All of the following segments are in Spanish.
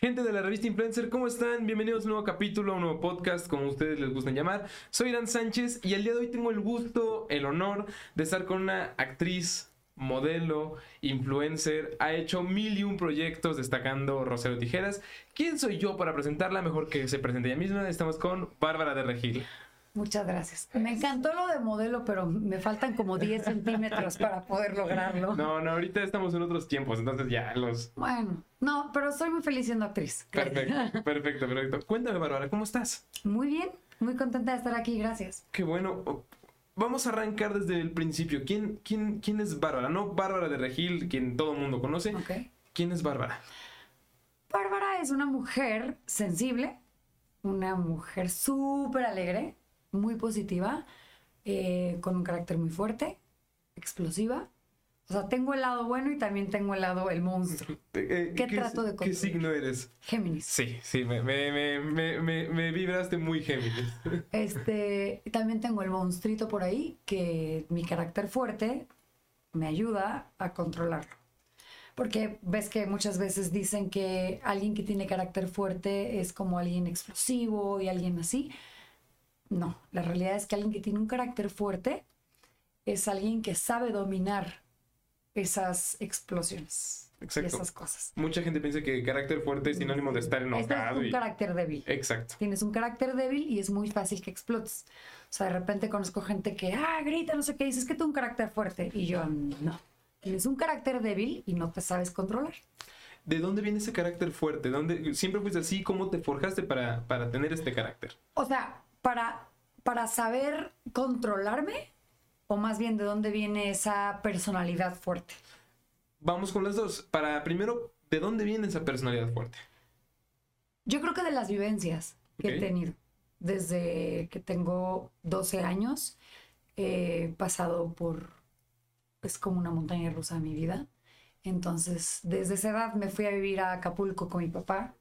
Gente de la revista Influencer, ¿cómo están? Bienvenidos a un nuevo capítulo, a un nuevo podcast, como ustedes les gustan llamar. Soy Irán Sánchez y el día de hoy tengo el gusto, el honor de estar con una actriz, modelo, influencer. Ha hecho mil y un proyectos destacando Rosero Tijeras. ¿Quién soy yo para presentarla? Mejor que se presente ella misma. Estamos con Bárbara de Regil. Muchas gracias. Me encantó lo de modelo, pero me faltan como 10 centímetros para poder lograrlo. No, no, ahorita estamos en otros tiempos, entonces ya los... Bueno, no, pero soy muy feliz siendo actriz. Perfecto, perfecto, perfecto. Cuéntame, Bárbara, ¿cómo estás? Muy bien, muy contenta de estar aquí, gracias. Qué bueno. Vamos a arrancar desde el principio. ¿Quién, quién, quién es Bárbara? No Bárbara de Regil, quien todo el mundo conoce. ¿Quién es Bárbara? Bárbara es una mujer sensible, una mujer súper alegre, muy positiva, eh, con un carácter muy fuerte, explosiva. O sea, tengo el lado bueno y también tengo el lado el monstruo. Eh, ¿Qué trato de ¿Qué construir? signo eres? Géminis. Sí, sí, me, me, me, me, me- me vibraste muy Géminis. Este, también tengo el monstruito por ahí, que mi carácter fuerte me ayuda a controlarlo. Porque ves que muchas veces dicen que alguien que tiene carácter fuerte es como alguien explosivo y alguien así. No, la realidad es que alguien que tiene un carácter fuerte es alguien que sabe dominar esas explosiones y Exacto. esas cosas. Mucha gente piensa que carácter fuerte es sinónimo de estar Este es enojado. un y... carácter débil. Exacto. Tienes un carácter débil y es muy fácil que explotes. O sea, de repente conozco gente que, ah, grita, no sé qué, dices que tú un carácter fuerte. Y yo, no. Tienes un carácter débil y no te sabes controlar. ¿De dónde viene ese carácter fuerte? ¿Dónde... ¿Siempre fuiste así? ¿Cómo te forjaste para, para tener este carácter? O sea, para, para saber controlarme, o más bien de dónde viene esa personalidad fuerte. Vamos con las dos. Para primero, ¿de dónde viene esa personalidad fuerte? Yo creo que de las vivencias que he tenido. Desde que tengo 12 años, he pasado por, es como una montaña rusa de mi vida. Entonces, desde esa edad me fui a vivir a Acapulco con mi papá,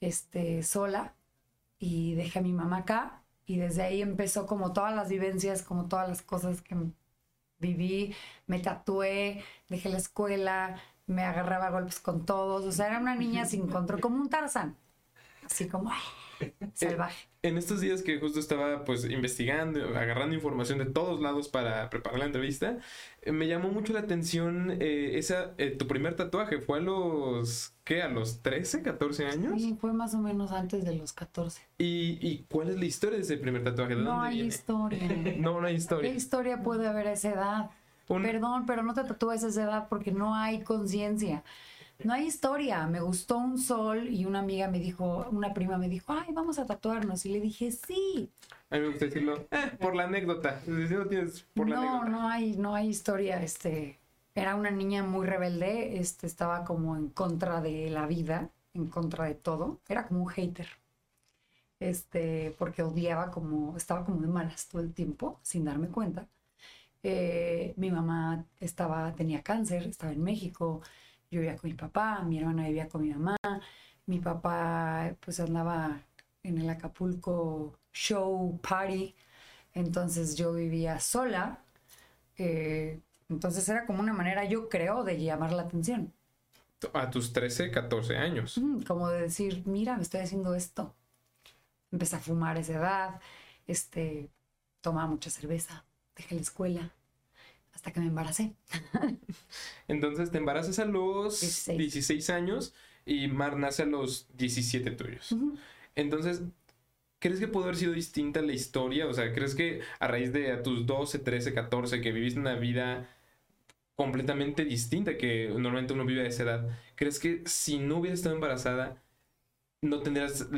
este, sola, y dejé a mi mamá acá. Y desde ahí empezó como todas las vivencias, como todas las cosas que viví. Me tatué, dejé la escuela, me agarraba a golpes con todos. O sea, era una niña sin control, como un Tarzán. Así como ¡ay! Salvaje. En estos días que justo estaba pues investigando, agarrando información de todos lados para preparar la entrevista, eh, me llamó mucho la atención eh, esa, eh, tu primer tatuaje fue a los, ¿qué? ¿A los 13, 14 años? Sí, fue más o menos antes de los 14. ¿Y, y cuál es la historia de ese primer tatuaje? ¿De No dónde hay viene? historia. No, no hay ¿Qué historia. historia puede haber a esa edad? Un- Perdón, pero no te tatúes a esa edad porque no hay conciencia. No hay historia. Me gustó un sol y una amiga me dijo, una prima me dijo, ay, vamos a tatuarnos. Y le dije, sí. A mí me gusta decirlo eh, por la anécdota. Si no tienes por la no, anécdota. no hay, no hay historia. Este, era una niña muy rebelde. Este, estaba como en contra de la vida, en contra de todo. Era como un hater. Este, porque odiaba como, estaba como de malas todo el tiempo, sin darme cuenta. Eh, mi mamá estaba, tenía cáncer, estaba en México. Yo vivía con mi papá, mi hermana vivía con mi mamá. Mi papá, pues andaba en el Acapulco show party. Entonces yo vivía sola. eh, entonces era como una manera, yo creo, de llamar la atención. A tus 13, 14 años. Mm, Como de decir, mira, me estoy haciendo esto. Empecé a fumar a esa edad. Este, tomaba mucha cerveza. Dejé la escuela. Hasta que me embaracé. Entonces te embarazas a los 16. 16 años y Mar nace a los 17 tuyos. Entonces, ¿crees que pudo haber sido distinta la historia? O sea, ¿crees que a raíz de a tus 12, 13, 14, que viviste una vida completamente distinta que normalmente uno vive a esa edad, ¿crees que si no hubieras estado embarazada, no tendrías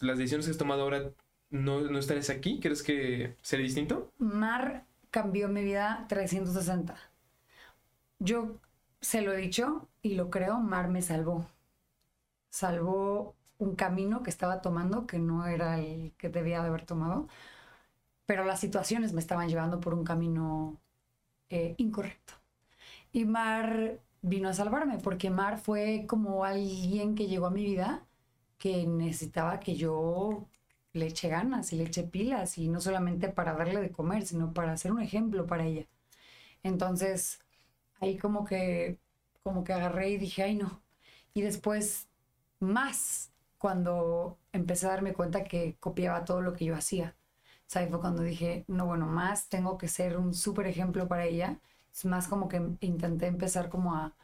las decisiones que has tomado ahora, no, no estarías aquí? ¿Crees que sería distinto? Mar cambió mi vida 360. Yo se lo he dicho y lo creo, Mar me salvó. Salvó un camino que estaba tomando que no era el que debía de haber tomado, pero las situaciones me estaban llevando por un camino eh, incorrecto. Y Mar vino a salvarme porque Mar fue como alguien que llegó a mi vida que necesitaba que yo le eche ganas y le eche pilas y no solamente para darle de comer, sino para ser un ejemplo para ella. Entonces, ahí como que, como que agarré y dije, ay no. Y después más cuando empecé a darme cuenta que copiaba todo lo que yo hacía. O sea, ahí fue cuando dije, no, bueno, más tengo que ser un súper ejemplo para ella. Es más como que intenté empezar como a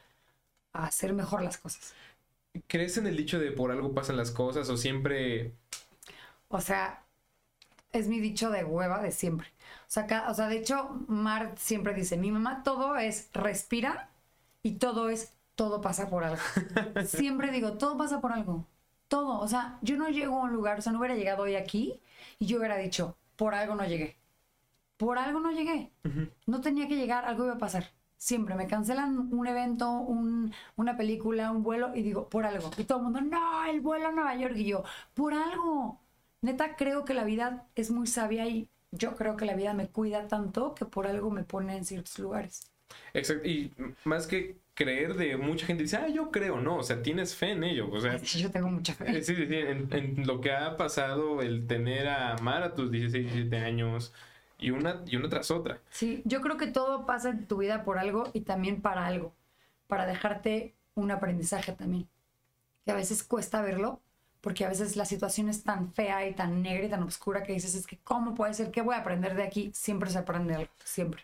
hacer mejor las cosas. ¿Crees en el dicho de por algo pasan las cosas o siempre... O sea, es mi dicho de hueva de siempre. O sea, ca- o sea, de hecho, Mar siempre dice, mi mamá todo es respira y todo es, todo pasa por algo. siempre digo, todo pasa por algo. Todo. O sea, yo no llego a un lugar, o sea, no hubiera llegado hoy aquí y yo hubiera dicho, por algo no llegué. Por algo no llegué. No tenía que llegar, algo iba a pasar. Siempre me cancelan un evento, un- una película, un vuelo y digo, por algo. Y todo el mundo, no, el vuelo a Nueva York. Y yo, por algo. Neta, creo que la vida es muy sabia y yo creo que la vida me cuida tanto que por algo me pone en ciertos lugares. Exacto. Y más que creer de mucha gente dice, ah, yo creo, no, o sea, tienes fe en ello. O sea, Yo tengo mucha fe. Sí, sí, sí, en, en lo que ha pasado, el tener a Mar a tus 16, 17 años y una, y una tras otra. Sí, yo creo que todo pasa en tu vida por algo y también para algo, para dejarte un aprendizaje también. Que a veces cuesta verlo, porque a veces la situación es tan fea y tan negra y tan oscura que dices, es que ¿cómo puede ser? ¿Qué voy a aprender de aquí? Siempre se aprende algo, siempre.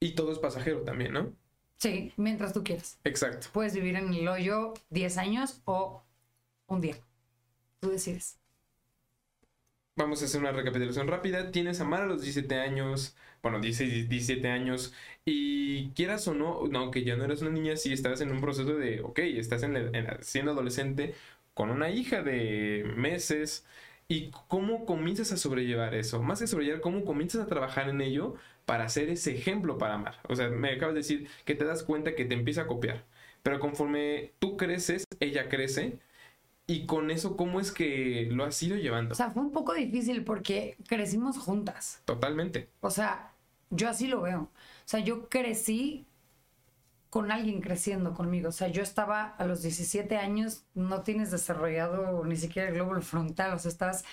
Y todo es pasajero también, ¿no? Sí, mientras tú quieras. Exacto. Puedes vivir en el hoyo 10 años o un día. Tú decides. Vamos a hacer una recapitulación rápida. Tienes a Mar a los 17 años, bueno, 16, 17 años, y quieras o no, no, que ya no eres una niña, sí estás en un proceso de, ok, estás en la- en la- siendo adolescente con una hija de meses, y cómo comienzas a sobrellevar eso. Más que sobrellevar, cómo comienzas a trabajar en ello para ser ese ejemplo para Mar. O sea, me acabas de decir que te das cuenta que te empieza a copiar, pero conforme tú creces, ella crece. Y con eso, ¿cómo es que lo has ido llevando? O sea, fue un poco difícil porque crecimos juntas. Totalmente. O sea, yo así lo veo. O sea, yo crecí con alguien creciendo conmigo. O sea, yo estaba a los 17 años, no tienes desarrollado ni siquiera el glóbulo frontal, o sea, estás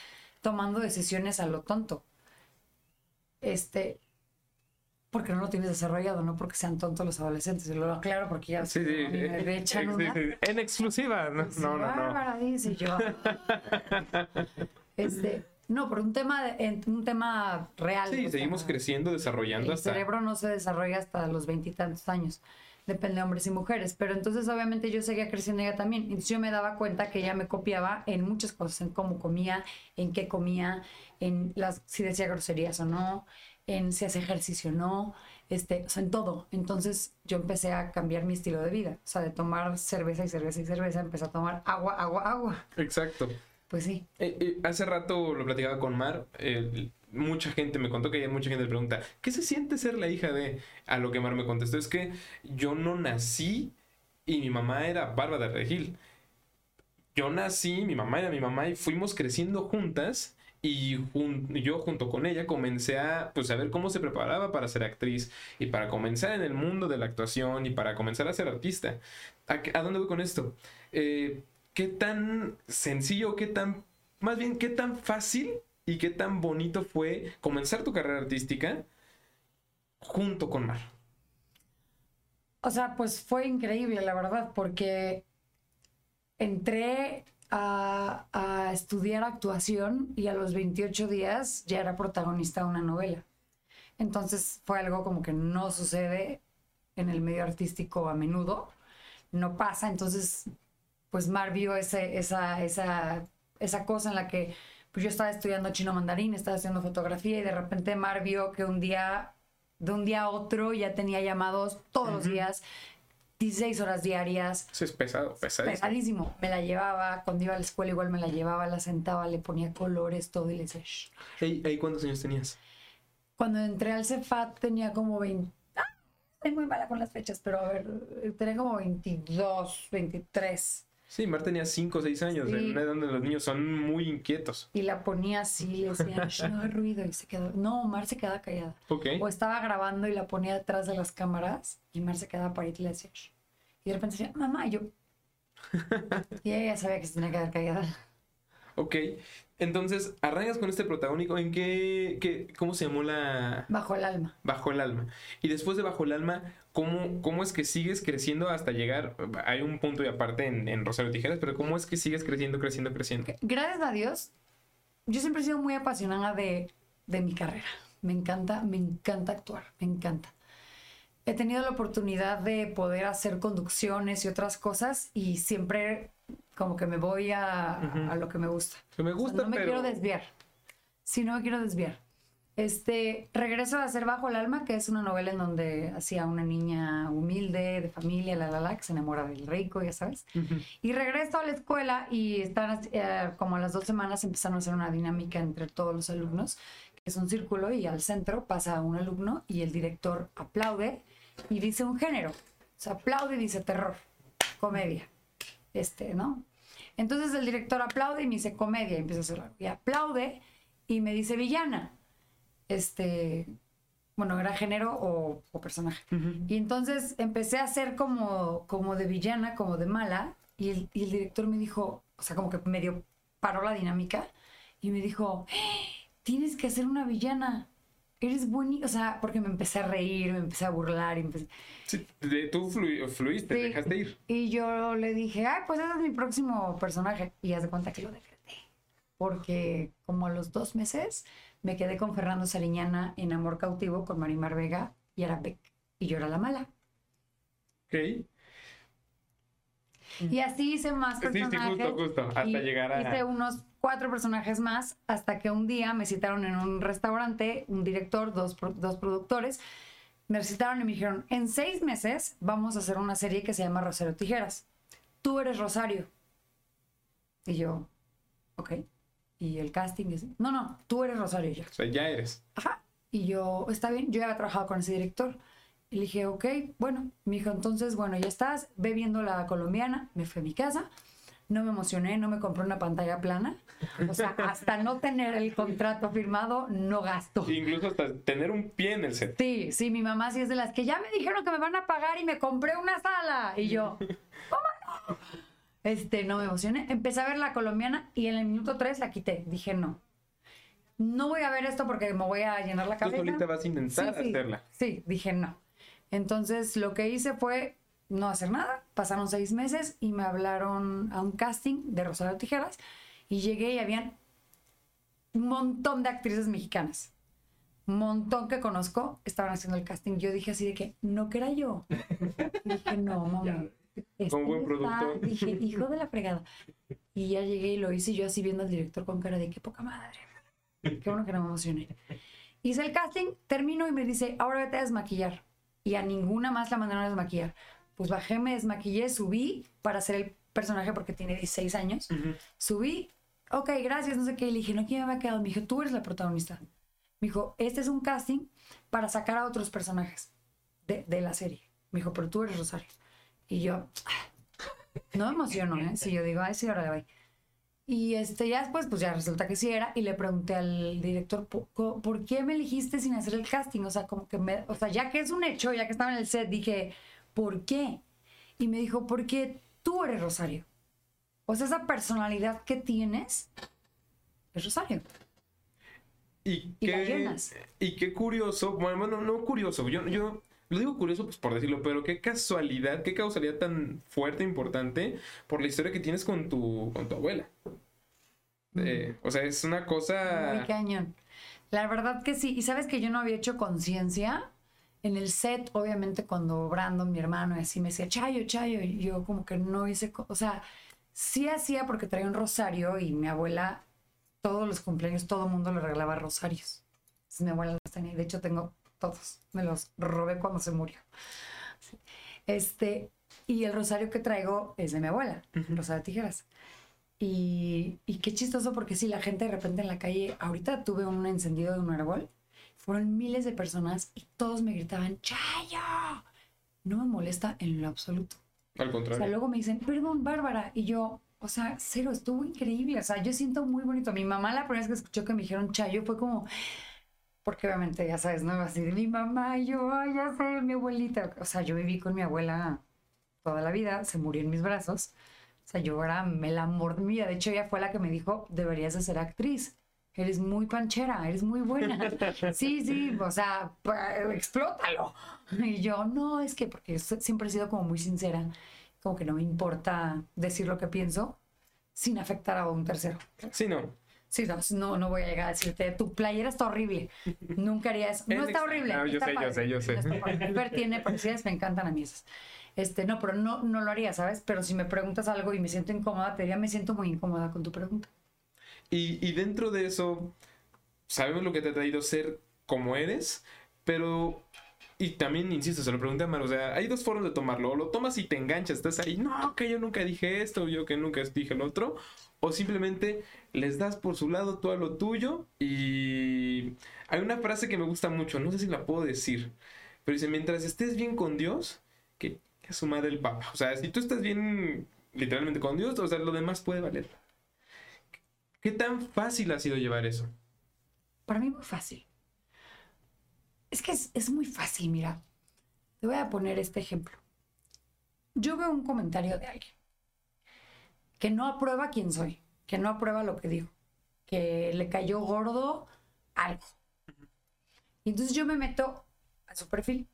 tomando decisiones a lo tonto. Este, porque no lo tienes desarrollado, no porque sean tontos los adolescentes. Lo aclaro porque ya Sí, sí. me eh, echan una. En exclusiva. No, Sí, no, no. no. Bárbara, dice yo. este, no, por un tema, un tema real. Sí, seguimos sea, creciendo, desarrollando El hasta. cerebro no se desarrolla hasta los veintitantos años. Depende de hombres y mujeres. Pero entonces, obviamente, yo seguía creciendo ella también. Entonces, yo me daba cuenta que ella me copiaba en muchas cosas: en cómo comía, en qué comía, en las, si decía groserías o no, en si hacía ejercicio o no, este, o sea, en todo. Entonces, yo empecé a cambiar mi estilo de vida. O sea, de tomar cerveza y cerveza y cerveza, empecé a tomar agua, agua, agua. Exacto. Pues sí. Eh, eh, hace rato lo platicaba con Mar. eh, mucha gente me contó que mucha gente le pregunta: ¿Qué se siente ser la hija de.? A lo que Mar me contestó: Es que yo no nací y mi mamá era Bárbara Regil. Yo nací, mi mamá era mi mamá y fuimos creciendo juntas. Y yo junto con ella comencé a pues, ver cómo se preparaba para ser actriz y para comenzar en el mundo de la actuación y para comenzar a ser artista. ¿A, qué- a dónde voy con esto? Eh, ¿Qué tan sencillo, qué tan, más bien, qué tan fácil y qué tan bonito fue comenzar tu carrera artística junto con Mar? O sea, pues fue increíble, la verdad, porque entré a, estudiar actuación y a los 28 días ya era protagonista de una novela. Entonces fue algo como que no sucede en el medio artístico a menudo, no pasa. Entonces, pues Mar vio ese, esa, esa, esa cosa en la que pues yo estaba estudiando chino mandarín, estaba estudiando fotografía y de repente Mar vio que un día, de un día a otro, ya tenía llamados todos los días, 16 horas diarias, Eso es pesado, pesadísimo. pesadísimo. Me la llevaba, cuando iba a la escuela igual me la llevaba, la sentaba, le ponía colores, todo y le decía, "Shh". Ey, ey, ¿Cuántos años tenías? Cuando entré al Cefat tenía como 20... ¡Ah! Estoy muy mala con las fechas, pero a ver, tenía como 22, 23. Sí, Mar tenía 5 o 6 años, Sí. en una edad donde los niños son muy inquietos. Y la ponía así, le decía, "Shh, no hagas ruido, y se quedó. No, Mar se quedaba callada. Ok. O estaba grabando y la ponía detrás de las cámaras y Mar se quedaba paradita y le decía, "Shh". Y de repente decía, mamá, y yo. y ella ya sabía que se tenía que quedar callada. Ok. Entonces, arrancas con este protagónico. ¿En qué, qué, cómo se llamó la...? Bajo el alma. Bajo el alma. Y después de Bajo el alma, ¿cómo, cómo es que sigues creciendo hasta llegar? Hay un punto y aparte en, en Rosario Tijeras, pero ¿cómo es que sigues creciendo, creciendo, creciendo? Gracias a Dios, yo siempre he sido muy apasionada de, de mi carrera. Me encanta, me encanta actuar, me encanta. He tenido la oportunidad de poder hacer conducciones y otras cosas y siempre como que me voy a, a lo que me gusta. Que me O sea, gusta, no me pero... quiero desviar. Sí, no me quiero desviar. Este, regreso a hacer Bajo el Alma, que es una novela en donde hacía una niña humilde, de familia, la la la, que se enamora del rico, ya sabes. Ujú. Y regreso a la escuela y están eh, como a las dos semanas empezaron a hacer una dinámica entre todos los alumnos, que es un círculo y al centro pasa un alumno y el director aplaude y dice un género. O sea, aplaude y dice terror, comedia. Este, ¿no? Entonces el director aplaude y me dice comedia y empieza a hacerlo. Y aplaude y me dice villana. Este, bueno, era género o, o personaje. Y entonces empecé a hacer como, como de villana, como de mala, y el, y el director me dijo, o sea, como que medio paró la dinámica y me dijo, "¡Eh! tienes que hacer una villana, eres buenísima, o sea, porque me empecé a reír, me empecé a burlar, y, empecé- Sí, de- tú flu- fluiste, Sí. dejaste ir. y yo le dije, ay, pues ese es mi próximo personaje, y haz de cuenta que lo decreté, porque como a los dos meses me quedé con Fernando Sariñana en Amor Cautivo con Marimar Vega y era Beck, y yo era la mala. Ok. Y así hice más Sí, sí, personajes. justo, justo. Hasta y llegar a... Hice unos cuatro personajes más hasta que un día me citaron en un restaurante, un director, dos, dos productores. Me citaron y me dijeron, en seis meses vamos a hacer una serie que se llama Rosario Tijeras. Tú eres Rosario. Y yo, ok. Y el casting es, no, no, tú eres Rosario y yo. O sea, ya eres. Ajá. Y yo, está bien, yo ya había trabajado con ese director. Y le dije, ok, bueno. Me dijo, entonces, bueno, ya estás, ve viendo la colombiana. Me fui a mi casa, no me emocioné, no me compré una pantalla plana. O sea, hasta no tener el contrato firmado, no gasto. Incluso hasta tener un pie en el set. Sí, sí, mi mamá sí es de las que ya me dijeron que me van a pagar y me compré una sala. Y yo, ¿cómo no? Este, no me emocioné. Empecé a ver la colombiana y en el minuto 3 la quité. Dije, no. No voy a ver esto porque me voy a llenar la Tú cabeza. solita vas a intentar Sí, sí. hacerla. Sí, dije no. Entonces lo que hice fue no hacer nada. Pasaron seis meses y me hablaron a un casting de Rosario Tijeras y llegué y habían un montón de actrices mexicanas. Montón que conozco estaban haciendo el casting. Yo dije así de que no que era yo. Y dije, no, mami. Este Con buen está-". productor. Dije, hijo de la fregada. Y ya llegué y lo hice y yo así viendo al director con cara de qué poca madre. Qué bueno que no me emocioné. Hice el casting, termino y me dice, ahora vete a desmaquillar. Y a ninguna más la mandaron a desmaquillar. Pues bajé, me desmaquillé, subí para hacer el personaje porque tiene 16 años. Ujú. Subí, ok, gracias, no sé qué. Y le dije, no, ¿quién me había quedado? Me dijo, tú eres la protagonista. Me dijo, este es un casting para sacar a otros personajes de, de la serie. Me dijo, pero tú eres Rosario. Y yo, "Ah, no me emociono, ¿eh? Si yo digo, ay, sí, ahora le voy. Y este, ya después, pues ya resulta que sí era. Y le pregunté al director, "¿Por- co- ¿por qué me eligiste sin hacer el casting? O sea, como que me, o sea, ya que es un hecho, ya que estaba en el set, dije, ¿por qué? Y me dijo, porque tú eres Rosario. O sea, esa personalidad que tienes es Rosario. Y, Y la qué, llenas. y qué curioso, bueno, bueno, no curioso, yo, yo lo digo curioso pues por decirlo, pero qué casualidad, qué causalidad tan fuerte importante por la historia que tienes con tu, con tu abuela. Eh, o sea, es una Muy cosa... cañón. La verdad que sí. Y sabes que yo no había hecho conciencia. En el set, obviamente, cuando Brandon, mi hermano, así me decía, Chayo, Chayo, y yo como que no hice, o sea, sí hacía porque traía un rosario y mi abuela, todos los cumpleaños, todo el mundo le regalaba rosarios. Entonces, mi abuela los tenía, de hecho tengo todos, me los robé cuando se murió. Este, y el rosario que traigo es de mi abuela, Rosario Tijeras. Y, y qué chistoso porque sí, la gente de repente en la calle, ahorita tuve un encendido de un árbol, fueron miles de personas y todos me gritaban, ¡Chayo! No me molesta en lo absoluto. Al O contrario. sea, luego me dicen, perdón, Bárbara. Y yo, o sea, cero, estuvo increíble. O sea, yo siento muy bonito. Mi mamá la primera vez que escuchó que me dijeron Chayo fue como, porque obviamente, ya sabes, ¿no? Así de mi mamá y yo, ay, ya sé, mi abuelita. O sea, yo viví con mi abuela toda la vida, se murió en mis brazos. O sea, yo era el amor mía. De hecho, ella fue la que me dijo, deberías de ser actriz. Eres muy panchera, eres muy buena. Sí, sí, o sea, explótalo. Y yo, no, es que porque siempre he sido como muy sincera, como que no me importa decir lo que pienso sin afectar a un tercero. Sí, no. Sí, no, no voy a llegar a decirte, tu playera está horrible. Nunca haría eso. No está horrible. No, yo, sé, yo sé, yo sé, Ver tiene parecerlas, me encantan a mí esas. Este, no, pero no, no lo haría, ¿sabes? Pero si me preguntas algo y me siento incómoda, te diría, me siento muy incómoda con tu pregunta. Y, y dentro de eso, sabemos lo que te ha traído ser como eres, pero y también, insisto, se lo pregunté a Mar, o sea, hay dos formas de tomarlo. O lo tomas y te enganchas, estás ahí, no, que yo nunca dije esto, yo que nunca dije el otro. O simplemente les das por su lado todo lo tuyo. Y hay una frase que me gusta mucho, no sé si la puedo decir, pero dice, mientras estés bien con Dios, que, que su madre el Papa. O sea, si tú estás bien literalmente con Dios, o sea, lo demás puede valer. ¿Qué tan fácil ha sido llevar eso? Para mí muy fácil. Es que es, es muy fácil, mira. Te voy a poner este ejemplo. Yo veo un comentario de alguien que no aprueba quién soy, que no aprueba lo que digo, que le cayó gordo algo. Y entonces yo me meto a su perfil.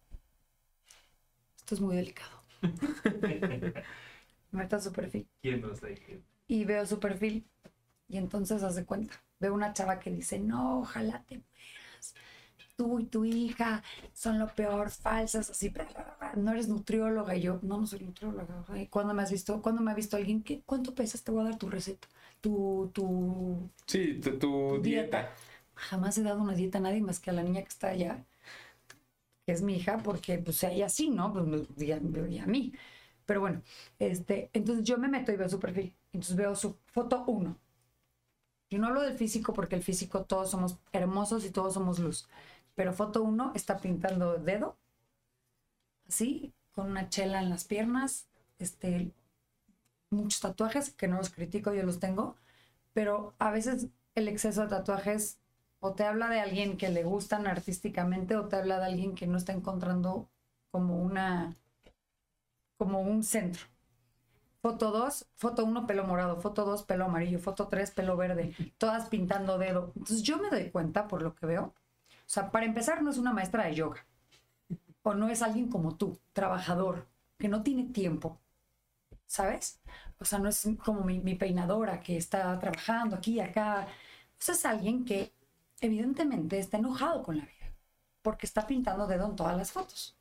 Esto es muy delicado. me meto a su perfil. ¿Quién no está ahí? Y veo su perfil. Y entonces hace cuenta. Veo una chava que dice, no, ojalá te mueras. Tú y tu hija son lo peor, falsas, así, no eres nutrióloga. Y yo, no, no soy nutrióloga. ¿Cuándo me has visto? ¿Cuándo me ha visto alguien? ¿Qué, ¿Cuánto pesas? Te voy a dar tu receta. Tu, tu... Sí, tu, dieta. Jamás he dado una dieta a nadie más que a la niña que está allá, que es mi hija, porque pues ella sí, ¿no? Pues y a, a mí. Pero bueno, este, entonces yo me meto y veo su perfil. Entonces veo su foto uno. Yo no hablo del físico porque el físico todos somos hermosos y todos somos luz. Pero foto uno está pintando dedo, así, con una chela en las piernas, este, muchos tatuajes, que no los critico, yo los tengo, pero a veces el exceso de tatuajes o te habla de alguien que le gustan artísticamente o te habla de alguien que no está encontrando como una, como un centro. Foto 2, foto 1, pelo morado, foto 2, pelo amarillo, foto 3, pelo verde, todas pintando dedo. Entonces yo me doy cuenta, por lo que veo, o sea, para empezar, no es una maestra de yoga. O no es alguien como tú, trabajador, que no tiene tiempo. ¿Sabes? O sea, no es como mi, peinadora que está trabajando aquí y acá. O sea, es alguien que evidentemente está enojado con la vida. Porque está pintando dedo en todas las fotos.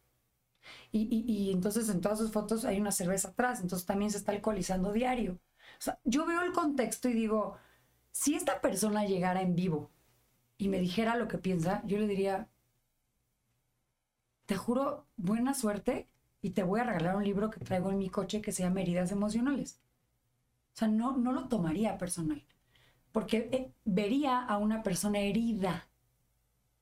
Y, y, entonces en todas sus fotos hay una cerveza atrás, entonces también se está alcoholizando diario. O sea, yo veo el contexto y digo, si esta persona llegara en vivo y me dijera lo que piensa, yo le diría, te juro, buena suerte y te voy a regalar un libro que traigo en mi coche que se llama Heridas Emocionales. O sea, no, no lo tomaría personal, porque eh, vería a una persona herida.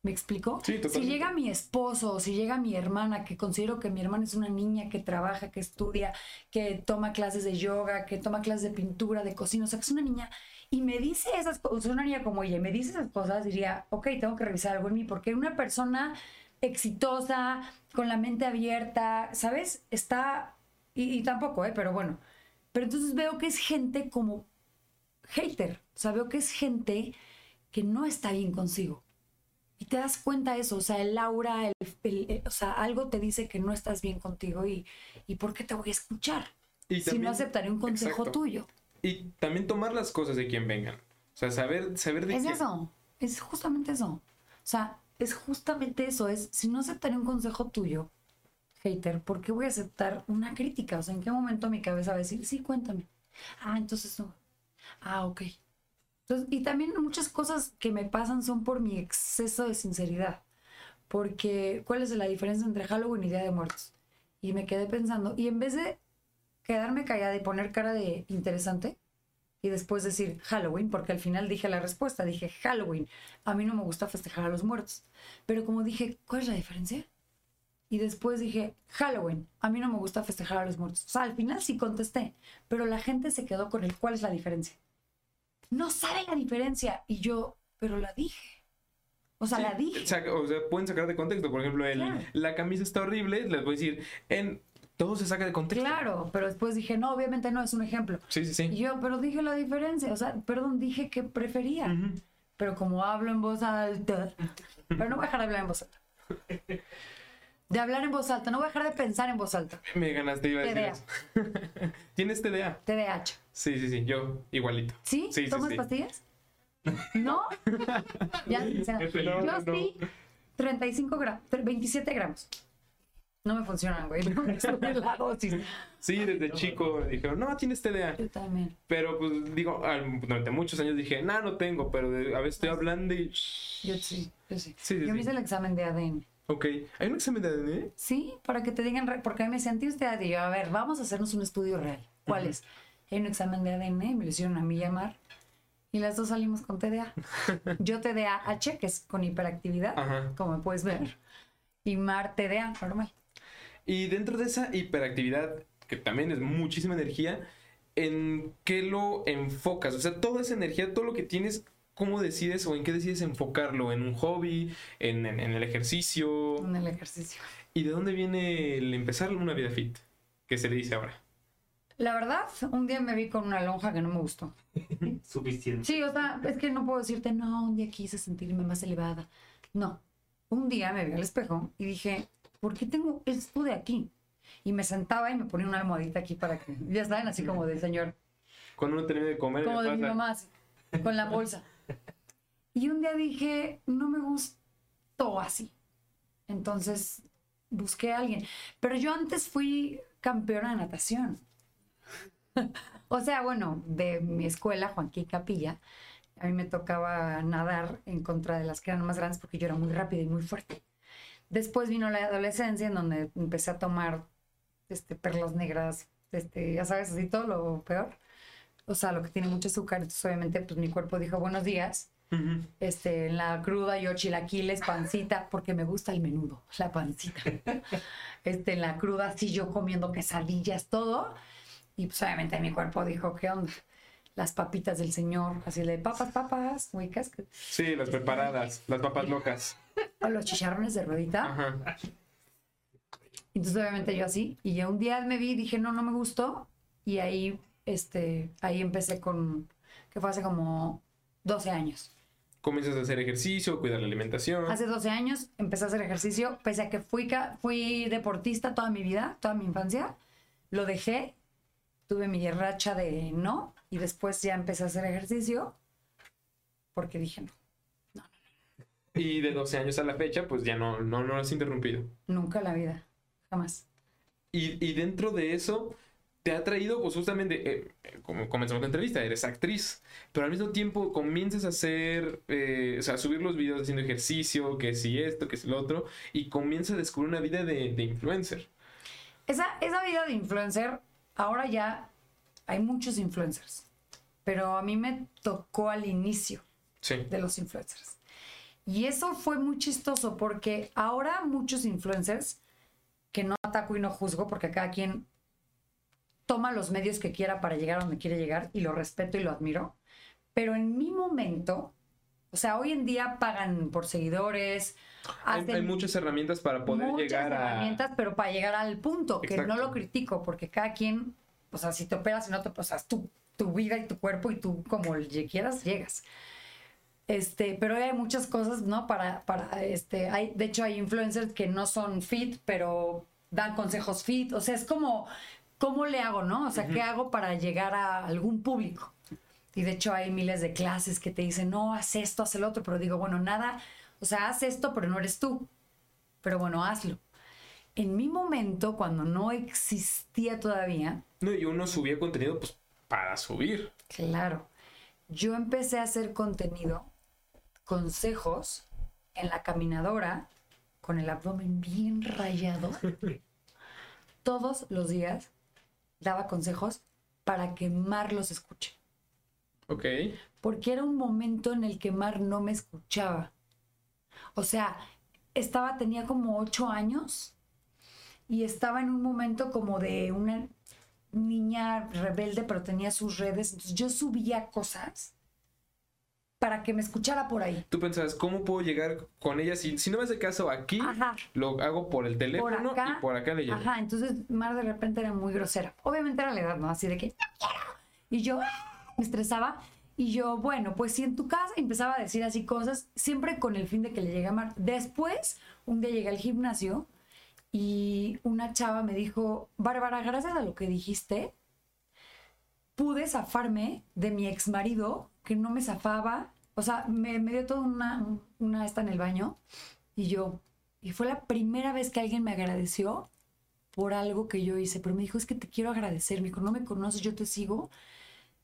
¿Me explico? Sí, si llega mi esposo, o si llega mi hermana, que considero que mi hermana es una niña que trabaja, que estudia, que toma clases de yoga, que toma clases de pintura, de cocina, o sea, que es una niña y me dice esas cosas, una niña como ella, me dice esas cosas, diría, ok, tengo que revisar algo en mí, porque una persona exitosa, con la mente abierta, ¿sabes? Está, y, tampoco, ¿eh? Pero bueno, pero entonces veo que es gente como hater, o sea, veo que es gente que no está bien consigo. Y te das cuenta de eso, o sea, el aura, el, o sea, algo te dice que no estás bien contigo y, y ¿por qué te voy a escuchar? si no aceptaré un consejo tuyo y también tomar las cosas de quien vengan. O sea, saber, saber de Es eso, es justamente eso. O sea, es justamente eso, es, si no aceptaré un consejo tuyo, hater, ¿por qué voy a aceptar una crítica? O sea, ¿en qué momento mi cabeza va a decir, sí, cuéntame? Ah, entonces no. Ah, ok. Y también muchas cosas que me pasan son por mi exceso de sinceridad. Porque, ¿cuál es la diferencia entre Halloween y Día de Muertos? Y me quedé pensando, y en vez de quedarme callada y poner cara de interesante y después decir Halloween, porque al final dije la respuesta, dije Halloween. A mí no me gusta festejar a los muertos. Pero como dije, ¿cuál es la diferencia? Y después dije, Halloween, a mí no me gusta festejar a los muertos. O sea, al final sí contesté, pero la gente se quedó con el cuál es la diferencia. No sabe la diferencia. Y yo, pero la dije. O sea, la dije. o sea, pueden sacar de contexto. Por ejemplo, el, la camisa está horrible. Les voy a decir, en Todo se saca de contexto. Claro, pero después dije, no, obviamente no, es un ejemplo. Sí, sí, Y sí. yo, pero dije la diferencia, o sea, perdón, dije que prefería. Ujú. Pero como hablo en voz alta, pero no voy a dejar de hablar en voz alta. De hablar en voz alta, no voy a dejar de pensar en voz alta. Me ganaste, iba a decir TDA. ¿Tienes TDA? TDAH. Sí, sí, sí. Yo, igualito. ¿Sí? Sí, ¿Tomas sí. pastillas? ¿No? ya, o sea, Eso yo no, no. sí, 35 gramos, 27 gramos. No me funcionan, güey. No me sube la dosis. Sí, desde chico dijeron, no, tienes TDA. Yo también. Pero pues digo, durante muchos años dije, no, no tengo, pero a veces estoy hablando y... Yo sí, yo sí. Sí, yo me hice el examen de ADN. Ok, ¿hay un examen de ADN? Sí, para que te digan, porque a mí me ¿tienes TDA? Y yo, a ver, vamos a hacernos un estudio real. ¿Cuál es? Hay un examen de ADN, me lo hicieron a mí llamar. Y las dos salimos con TDA. Yo TDAH, que es con hiperactividad, Ajá. como puedes ver. Y Mar TDA, normal. Y dentro de esa hiperactividad, que también es muchísima energía, ¿en qué lo enfocas? O sea, toda esa energía, todo lo que tienes, ¿cómo decides o en qué decides enfocarlo? ¿En un hobby? ¿En, en- en el ejercicio? En el ejercicio. ¿Y de dónde viene el empezar una vida fit? Que se le dice ahora. La verdad, un día me vi con una lonja que no me gustó. Suficiente. Sí, o sea, es que no puedo decirte, no, un día quise sentirme más elevada. No. Un día me vi al espejo y dije, ¿por qué tengo esto de aquí? Y me sentaba y me ponía una almohadita aquí para que, ya saben, así como del señor, Cuando uno termina de comer, como de mi pasa, mamá, así, con la bolsa. Y un día dije, no me gustó así. Entonces busqué a alguien. Pero yo antes fui campeona de natación. o sea, bueno, de mi escuela, Joaquín Capilla, a mí me tocaba nadar en contra de las que eran más grandes porque yo era muy rápida y muy fuerte. Después vino la adolescencia en donde empecé a tomar este, perlas negras, este, ya sabes, así todo lo peor. O sea, lo que tiene mucho azúcar. Entonces, obviamente, pues mi cuerpo dijo buenos días. Ujú. Este, en la cruda yo chilaquiles, pancita, porque me gusta el menudo, la pancita. Este, en la cruda sí yo comiendo quesadillas, todo. Y pues obviamente mi cuerpo dijo, ¿qué onda? Las papitas del señor, así de papas, papas, ubicas, Sí, las preparadas, las papas locas. o los chicharrones de ruedita. Ajá. Entonces obviamente yo así. Y ya un día me vi y dije, no, no me gustó. Y ahí, este, ahí empecé con, que fue hace como 12 años. Comienzas a hacer ejercicio, cuidar la alimentación. Hace 12 años empecé a hacer ejercicio, pese a que fui, fui deportista toda mi vida, toda mi infancia. Lo dejé, tuve mi racha de no, y después ya empecé a hacer ejercicio porque dije no, Y de 12 años a la fecha, pues ya no, no, no lo has interrumpido. nunca en la vida, jamás. Y, y dentro de eso, te ha traído, pues justamente, eh, eh, como comenzamos la entrevista, eres actriz, pero al mismo tiempo comienzas a hacer, eh, o sea, a subir los videos haciendo ejercicio, que si esto, que si lo otro, y comienzas a descubrir una vida de, de influencer. Esa, esa vida de influencer, ahora ya hay muchos influencers, pero a mí me tocó al inicio. Sí. de los influencers. Y eso fue muy chistoso porque ahora muchos influencers, que no ataco y no juzgo porque cada quien toma los medios que quiera para llegar a donde quiere llegar y lo respeto y lo admiro, pero en mi momento, o sea, hoy en día pagan por seguidores, Hay, muchas herramientas para poder muchas llegar a... herramientas, pero para llegar al punto, que no lo critico, porque cada quien, o sea, si te operas y no te operas, tu, tu vida y tu cuerpo y tú como quieras, llegas. Este, pero hay muchas cosas, ¿no? Para, para, este, hay, de hecho hay influencers que no son fit, pero dan consejos fit, o sea, es como, ¿cómo le hago, no? O sea, ¿qué hago para llegar a algún público? Y de hecho hay miles de clases que te dicen, no, haz esto, haz el otro, pero digo, bueno, nada, o sea, haz esto, pero no eres tú. Pero bueno, hazlo. En mi momento, cuando no existía todavía, No, y uno subía contenido, pues, para subir. claro, yo empecé a hacer contenido, consejos en la caminadora, con el abdomen bien rayado. Todos los días daba consejos para que Mar los escuche. Ok. porque era un momento en el que Mar no me escuchaba. O sea, estaba, tenía como ocho años y estaba en un momento como de una niña rebelde, pero tenía sus redes. Entonces yo subía cosas para que me escuchara por ahí. Tú pensabas, ¿cómo puedo llegar con ella? Si, si no me hace caso aquí, Ajá. lo hago por el teléfono acá. y por acá le llevo. Ajá, entonces Mar de repente era muy grosera. Obviamente era la edad, ¿no? Así de que, no quiero. Y yo me estresaba. Y yo, bueno, pues si en tu casa empezaba a decir así cosas, siempre con el fin de que le llegue a Mar. Después, un día llegué al gimnasio y una chava me dijo, Bárbara, gracias a lo que dijiste, pude zafarme de mi ex marido, que no me zafaba. O sea, me, me dio toda una, una esta en el baño. Y yo, y fue la primera vez que alguien me agradeció por algo que yo hice. Pero me dijo, es que te quiero agradecer. Me dijo, no me conoces, yo te sigo.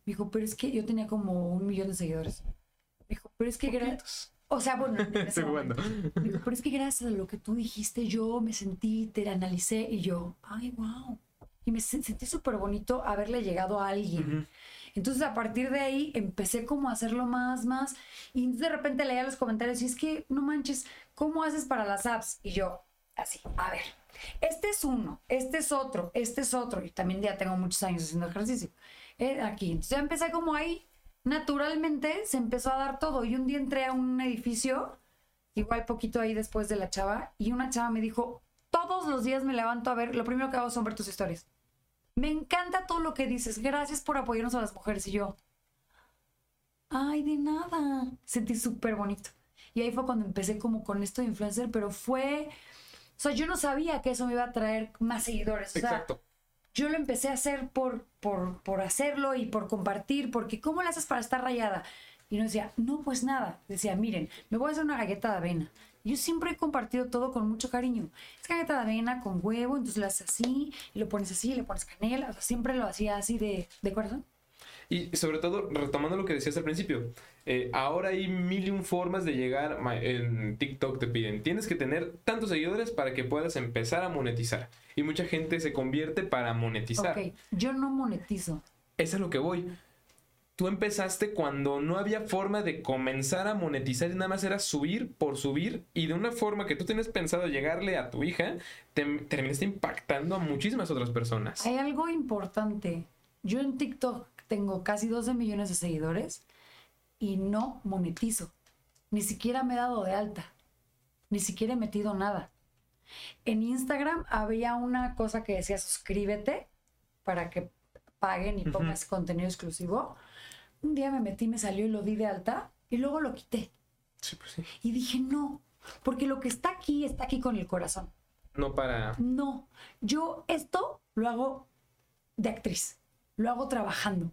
Me dijo, pero es que yo tenía como un millón de seguidores. Me dijo, pero es que gracias. O sea, bueno, Estoy jugando. Me dijo, pero es que gracias a lo que tú dijiste, yo me sentí, te analicé y yo, ay, wow. Y me sen- sentí súper bonito haberle llegado a alguien. Entonces a partir de ahí empecé como a hacerlo más, más. Y de repente leía los comentarios y es que, no manches, ¿cómo haces para las apps? Y yo, así, a ver, este es uno, este es otro, este es otro. Y también ya tengo muchos años haciendo ejercicio. Eh, aquí, entonces ya empecé como ahí. Naturalmente se empezó a dar todo. Y un día entré a un edificio, igual poquito ahí después de la chava, y una chava me dijo, todos los días me levanto a ver, lo primero que hago son ver tus historias. Me encanta todo lo que dices. Gracias por apoyarnos a las mujeres. Y yo, ay, de nada. Sentí súper bonito. Y ahí fue cuando empecé como con esto de influencer, pero fue, o sea, yo no sabía que eso me iba a traer más seguidores. O sea, Exacto. yo lo empecé a hacer por, por, por hacerlo y por compartir, porque ¿cómo le haces para estar rayada? Y no decía, no, pues nada. Decía, miren, me voy a hacer una galleta de avena. Yo siempre he compartido todo con mucho cariño. Es galleta de avena con huevo, entonces lo haces así, y lo pones así, y le pones canela. O sea, siempre lo hacía así de, de corazón. Y sobre todo, retomando lo que decías al principio, eh, ahora hay mil y un formas de llegar. En TikTok te piden, tienes que tener tantos seguidores para que puedas empezar a monetizar. Y mucha gente se convierte para monetizar. Ok, yo no monetizo. Es a lo que voy. Tú empezaste cuando no había forma de comenzar a monetizar y nada más era subir por subir y de una forma que tú tienes pensado llegarle a tu hija, te terminaste impactando a muchísimas otras personas. Hay algo importante. Yo en TikTok tengo casi 12 millones de seguidores y no monetizo. Ni siquiera me he dado de alta. Ni siquiera he metido nada. En Instagram había una cosa que decía suscríbete para que paguen y pongas contenido exclusivo. Un día me metí, me salió y lo di de alta y luego lo quité. Sí, pues sí. Y dije, no, porque lo que está aquí está aquí con el corazón. No para... No, yo esto lo hago de actriz, lo hago trabajando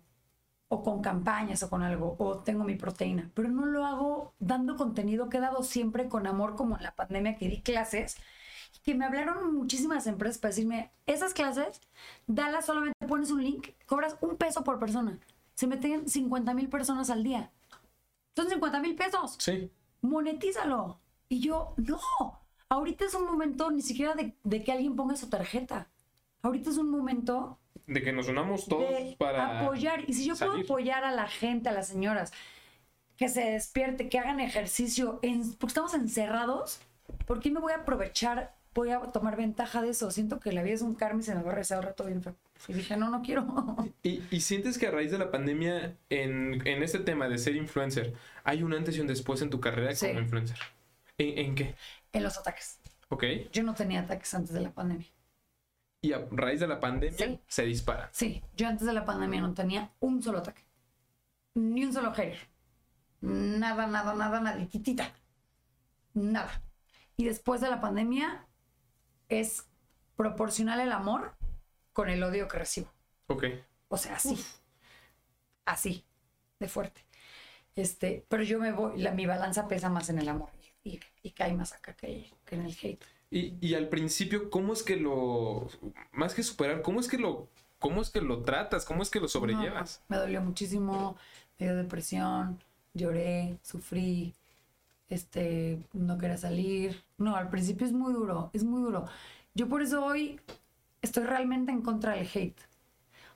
o con campañas o con algo, o tengo mi proteína, pero no lo hago dando contenido que he dado siempre con amor, como en la pandemia que di clases, que me hablaron muchísimas empresas para decirme, esas clases, dalas solamente, pones un link, cobras un peso por persona. Se meten 50 mil personas al día. Son 50 mil pesos Sí. monetízalo. Y yo, no, ahorita es un momento ni siquiera de, de que alguien ponga su tarjeta. Ahorita es un momento De que nos unamos todos de para... apoyar. Y si yo puedo apoyar a la gente, a las señoras, que se despierte, que hagan ejercicio, en, porque estamos encerrados, ¿por qué me voy a aprovechar? Voy a tomar ventaja de eso. Siento que la vida es un karma y se me va a rezar al rato bien feo. Y dije, no, no quiero. ¿Y, y sientes que a raíz de la pandemia, en, en este tema de ser influencer, hay un antes y un después en tu carrera Sí. como influencer? ¿En, en qué? en los ataques. ¿Ok? Yo no tenía ataques antes de la pandemia. Y a raíz de la pandemia Sí. se dispara. Sí, yo antes de la pandemia no tenía un solo ataque. Ni un solo hater. Nada, nada, nada, nadititita. Nada. Y después de la pandemia es proporcional el amor con el odio que recibo. Ok. O sea, así. Así, de fuerte. Este, pero yo me voy, la, mi balanza pesa más en el amor y, y cae más acá que, que en el hate. Y, y al principio, ¿cómo es que lo... Más que superar, ¿cómo es que lo... ¿Cómo es que lo tratas? ¿Cómo es que lo sobrellevas? No, me dolió muchísimo, me dio depresión, lloré, sufrí, este, no quería salir. No, al principio es muy duro, es muy duro. Yo por eso hoy estoy realmente en contra del hate.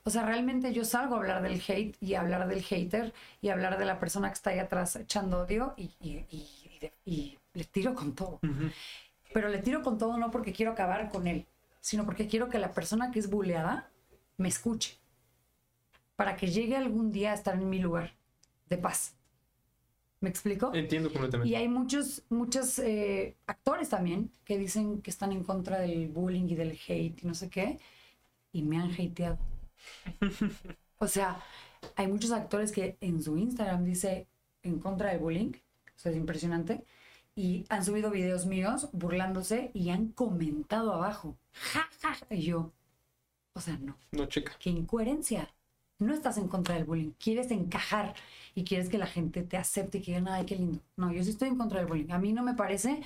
O sea, realmente yo salgo a hablar del hate y a hablar del hater y a hablar de la persona que está ahí atrás echando odio y, y- y- y le tiro con todo. Ujú. Pero le tiro con todo no porque quiero acabar con él, sino porque quiero que la persona que es buleada me escuche. Para que llegue algún día a estar en mi lugar de paz. ¿Me explico? Entiendo completamente. Y hay muchos, muchos eh, actores también que dicen que están en contra del bullying y del hate y no sé qué, y me han hateado. o sea, hay muchos actores que en su Instagram dice en contra del bullying, o sea, es impresionante, y han subido videos míos burlándose y han comentado abajo, ja, ja, ja", y yo, o sea, no, No, checa. qué incoherencia. No estás en contra del bullying, quieres encajar y quieres que la gente te acepte y que digan, ay, qué lindo. No, yo sí estoy en contra del bullying. A mí no me parece,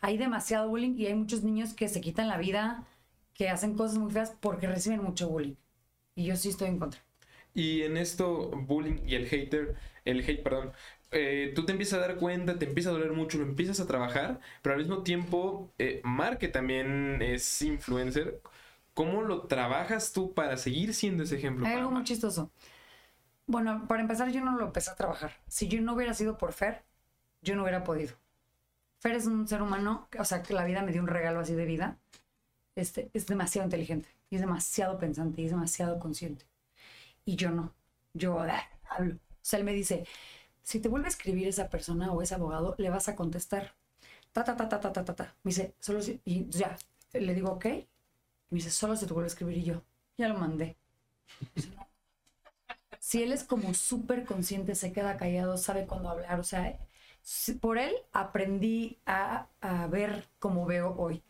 hay demasiado bullying y hay muchos niños que se quitan la vida, que hacen cosas muy feas porque reciben mucho bullying. Y yo sí estoy en contra. Y en esto, bullying y el hater, el hate, perdón, eh, tú te empiezas a dar cuenta, te empieza a doler mucho, lo empiezas a trabajar, pero al mismo tiempo, eh, Mar, que también es influencer, ¿cómo lo trabajas tú para seguir siendo ese ejemplo? Hay algo muy chistoso. Bueno, para empezar, yo no lo empecé a trabajar. Si yo no hubiera sido por Fer, yo no hubiera podido. Fer es un ser humano, o sea, que la vida me dio un regalo así de vida. Este, es demasiado inteligente, y es demasiado pensante, y es demasiado consciente. Y yo no. Yo ah, hablo. O sea, él me dice, si te vuelve a escribir esa persona o ese abogado, le vas a contestar. Ta, ta, ta, ta, ta, ta, ta, ta. Me dice, solo si... Y ya, le digo, ok. Me dice, solo si te vuelve a escribir. Y yo, ya lo mandé. Si él es como súper consciente, se queda callado, sabe cuándo hablar, o sea, por él aprendí a, a ver como veo hoy.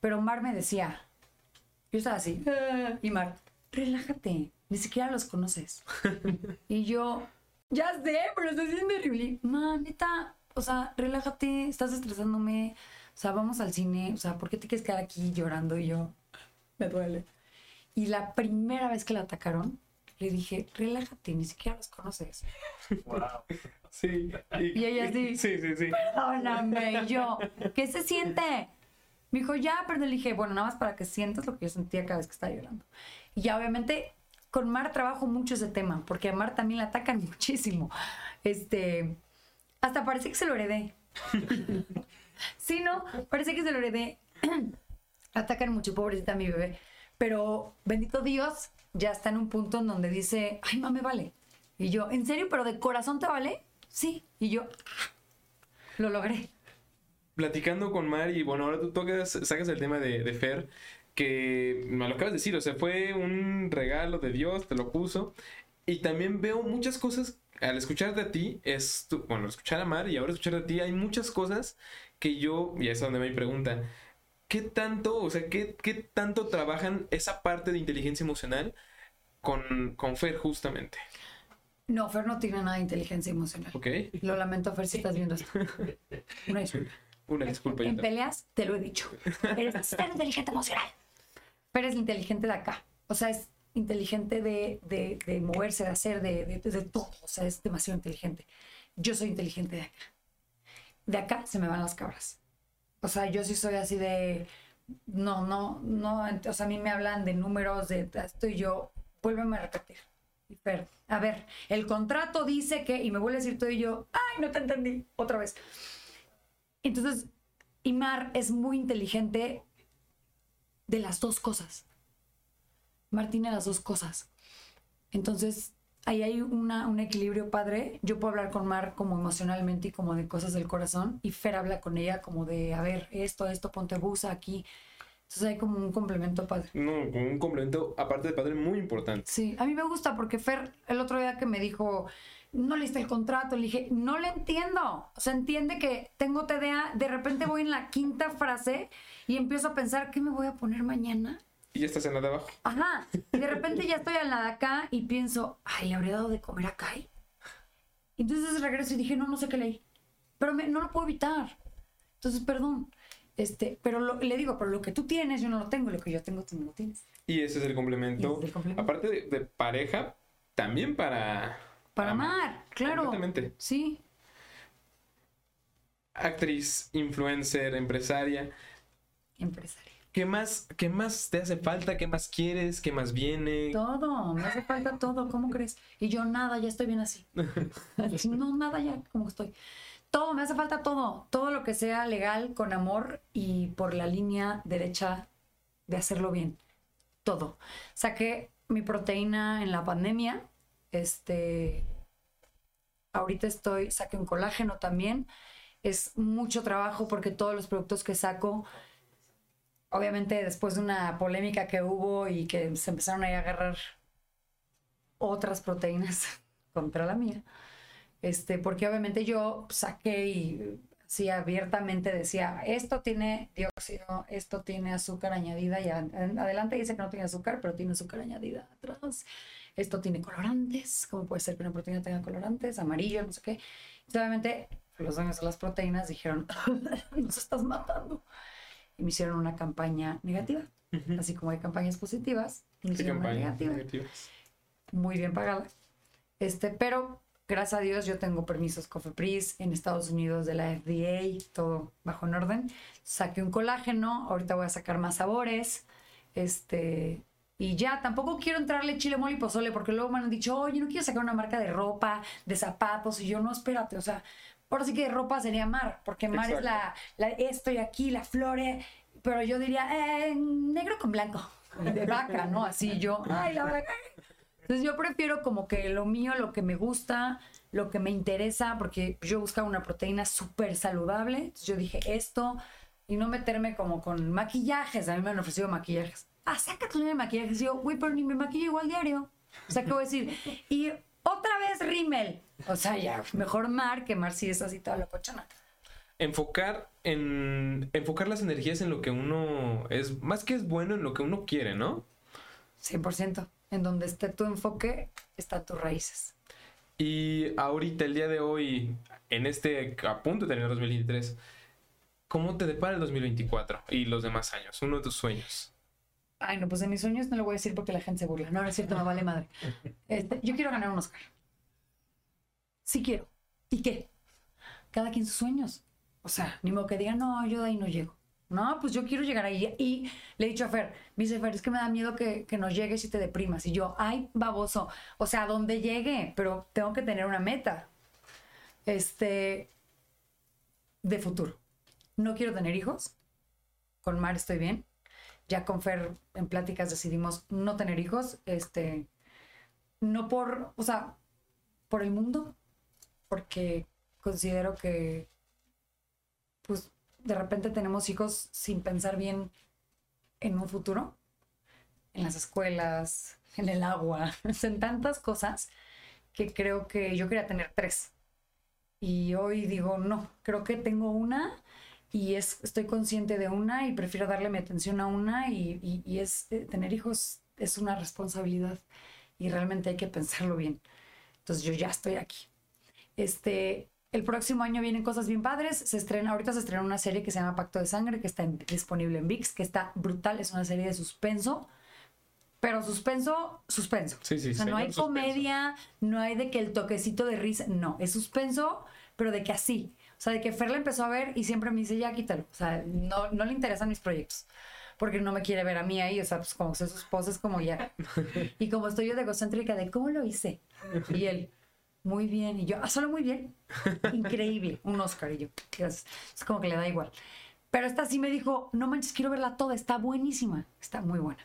Pero Mar me decía, yo estaba así, y Mar, relájate, ni siquiera los conoces. y yo, ya sé, pero está siendo horrible. Ma, neta, o sea, relájate, estás estresándome, o sea, vamos al cine, o sea, ¿por qué te quieres quedar aquí llorando? Y yo, me duele. Y la primera vez que la atacaron, le dije, relájate, ni siquiera los conoces. Sí. Y ella sí. Sí, sí, sí. Perdóname, y yo, ¿qué se siente? Me dijo, ya, pero le dije, bueno, nada más para que sientas lo que yo sentía cada vez que estaba llorando. Y ya, obviamente, con Mar trabajo mucho ese tema, porque a Mar también la atacan muchísimo. Este, hasta parece que se lo heredé. sí, ¿no? Parece que se lo heredé. atacan mucho, pobrecita mi bebé. Pero, bendito Dios, ya está en un punto en donde dice, ay, mame, vale. Y yo, ¿en serio? ¿Pero de corazón te vale? Sí. Y yo, lo logré. Platicando con Mar y bueno, ahora tú tocas, sacas el tema de, de Fer, que me lo acabas de decir, o sea, fue un regalo de Dios, te lo puso. Y también veo muchas cosas, al escucharte a ti, es, tu- bueno, escuchar a Mar y ahora escuchar a ti, hay muchas cosas que yo, y es donde me pregunta, ¿qué tanto, o sea, qué, qué tanto trabajan esa parte de inteligencia emocional con, con Fer justamente? No, Fer no tiene nada de inteligencia emocional. ¿Ok? Lo lamento, Fer, si estás viendo esto. Una disculpa. Una disculpa. En peleas, te lo he dicho. Eres ser inteligente emocional. Fer es inteligente de acá. O sea, es inteligente de, de- de moverse, de hacer, de, de- de todo. O sea, es demasiado inteligente. Yo soy inteligente de acá. De acá se me van las cabras. O sea, yo sí soy así de. No, no, no. O sea, a mí me hablan de números, de esto y yo. Vuélveme a repetir. Fer, a ver, el contrato dice que. Y me vuelve a decir todo y yo. ¡Ay, no te entendí! Otra vez. Entonces, Imar es muy inteligente de las dos cosas. Mar tiene las dos cosas. Entonces, ahí hay una, un equilibrio padre. Yo puedo hablar con Mar como emocionalmente y como de cosas del corazón. Y Fer habla con ella como de, a ver, esto, esto, ponte busa aquí. Entonces hay como un complemento padre. No, con un complemento, aparte de padre, muy importante. Sí, a mí me gusta porque Fer, el otro día que me dijo, no leíste el contrato, le dije, no le entiendo. O sea, entiende que tengo TDA, de repente voy en la quinta frase y empiezo a pensar, ¿qué me voy a poner mañana? Y ya estás en la de abajo. Ajá, y de repente ya estoy en la de acá y pienso, ay, ¿le habría dado de comer a Kai? Entonces regreso y dije, no, no sé qué leí. Pero me- no lo puedo evitar. Entonces, perdón. Este, pero lo- le digo, pero lo que tú tienes, yo no lo tengo, lo que yo tengo, tú no lo tienes. Y ese es el complemento. Y ese es el complemento. Aparte de, de pareja, también para... Para amar, claro. Completamente. Sí. Actriz, influencer, empresaria. Empresaria. ¿Qué más, ¿Qué más te hace falta? ¿Qué más quieres? ¿Qué más viene? Todo, me hace falta todo, ¿cómo crees? Y yo nada, ya estoy bien así. No, nada, ya como estoy. Todo, me hace falta todo. Todo lo que sea legal, con amor y por la línea derecha de hacerlo bien. Todo. Saqué mi proteína en la pandemia. Este. Ahorita estoy, saqué un colágeno también. Es mucho trabajo porque todos los productos que saco, obviamente después de una polémica que hubo y que se empezaron a agarrar otras proteínas contra la mía, este, porque obviamente yo saqué y sí abiertamente decía, esto tiene dióxido, esto tiene azúcar añadida, y adelante dice que no tiene azúcar, pero tiene azúcar añadida atrás. Esto tiene colorantes, ¿cómo puede ser que una proteína tenga colorantes? Amarillo, no sé qué. Y obviamente los dueños de las proteínas dijeron, nos estás matando. Y me hicieron una campaña negativa. Así como hay campañas positivas, me hicieron una negativa. Muy bien pagada. Este, pero gracias a Dios yo tengo permisos COFEPRIS en Estados Unidos de la FDA, todo bajo en orden. Saqué un colágeno, ahorita voy a sacar más sabores. Este, y ya, tampoco quiero entrarle chile, mole y pozole, porque luego me han dicho, oye, no quiero sacar una marca de ropa, de zapatos, y yo, no, espérate, o sea, por sí que ropa sería mar, porque mar es la, la, esto y aquí, la flore, pero yo diría, eh, negro con blanco, de vaca, ¿no? Así yo, ay, la verdad. Entonces yo prefiero como que lo mío, lo que me gusta, lo que me interesa, porque yo buscaba una proteína súper saludable. Entonces yo dije esto y no meterme como con maquillajes. A mí me han ofrecido maquillajes. Ah, saca tu de maquillajes. Y yo, güey, pero ni me maquillo igual diario. O sea, ¿qué voy a decir? Y otra vez rímel. O sea, ya, mejor Mar, que Mar sí es así toda la cochona. Enfocar en enfocar las energías en lo que uno es, más que es bueno en lo que uno quiere, ¿no? 100% en donde esté tu enfoque, están tus raíces. Y ahorita, el día de hoy, en este, a punto de terminar 2023, ¿cómo te depara el 2024 y los demás años? Uno de tus sueños. Ay, no, pues en mis sueños no lo voy a decir porque la gente se burla. No, no es cierto, me vale madre. Este, yo quiero ganar un Oscar. Sí quiero. ¿Y qué? Cada quien sus sueños. O sea, ni modo que diga, no, yo de ahí no llego. No, pues yo quiero llegar ahí. Y le he dicho a Fer, me dice Fer, es que me da miedo que, que nos llegues y te deprimas. Y yo, ay, baboso. O sea, ¿dónde llegue? Pero tengo que tener una meta. Este, de futuro. No quiero tener hijos. Con Mar estoy bien. Ya con Fer en pláticas decidimos no tener hijos. Este, no por, o sea, por el mundo, porque considero que, pues, de repente tenemos hijos sin pensar bien en un futuro, en las escuelas, en el agua, en tantas cosas que creo que yo quería tener tres. Y hoy digo, no, creo que tengo una y es, estoy consciente de una y prefiero darle mi atención a una y, y es eh, tener hijos es una responsabilidad y realmente hay que pensarlo bien. Entonces yo ya estoy aquí. Este, el próximo año vienen cosas bien padres. Se estrena, ahorita se estrena una serie que se llama Pacto de Sangre, que está disponible en VIX, que está brutal. Es una serie de suspenso. Pero suspenso, suspenso. Sí, sí, o sea, no hay comedia, no hay de que el toquecito de risa. No, es suspenso, pero de que así. O sea, de que Fer la empezó a ver y siempre me dice, ya quítalo. O sea, no, no le interesan mis proyectos porque no me quiere ver a mí ahí, o sea, pues como sé sus poses como ya. Y como estoy yo de egocéntrica de cómo lo hice. Y él, muy bien. Y yo, ah, solo muy bien. Increíble. Un Oscar. Y yo, Es como que le da igual. Pero esta sí me dijo, no manches, quiero verla toda. Está buenísima. Está muy buena.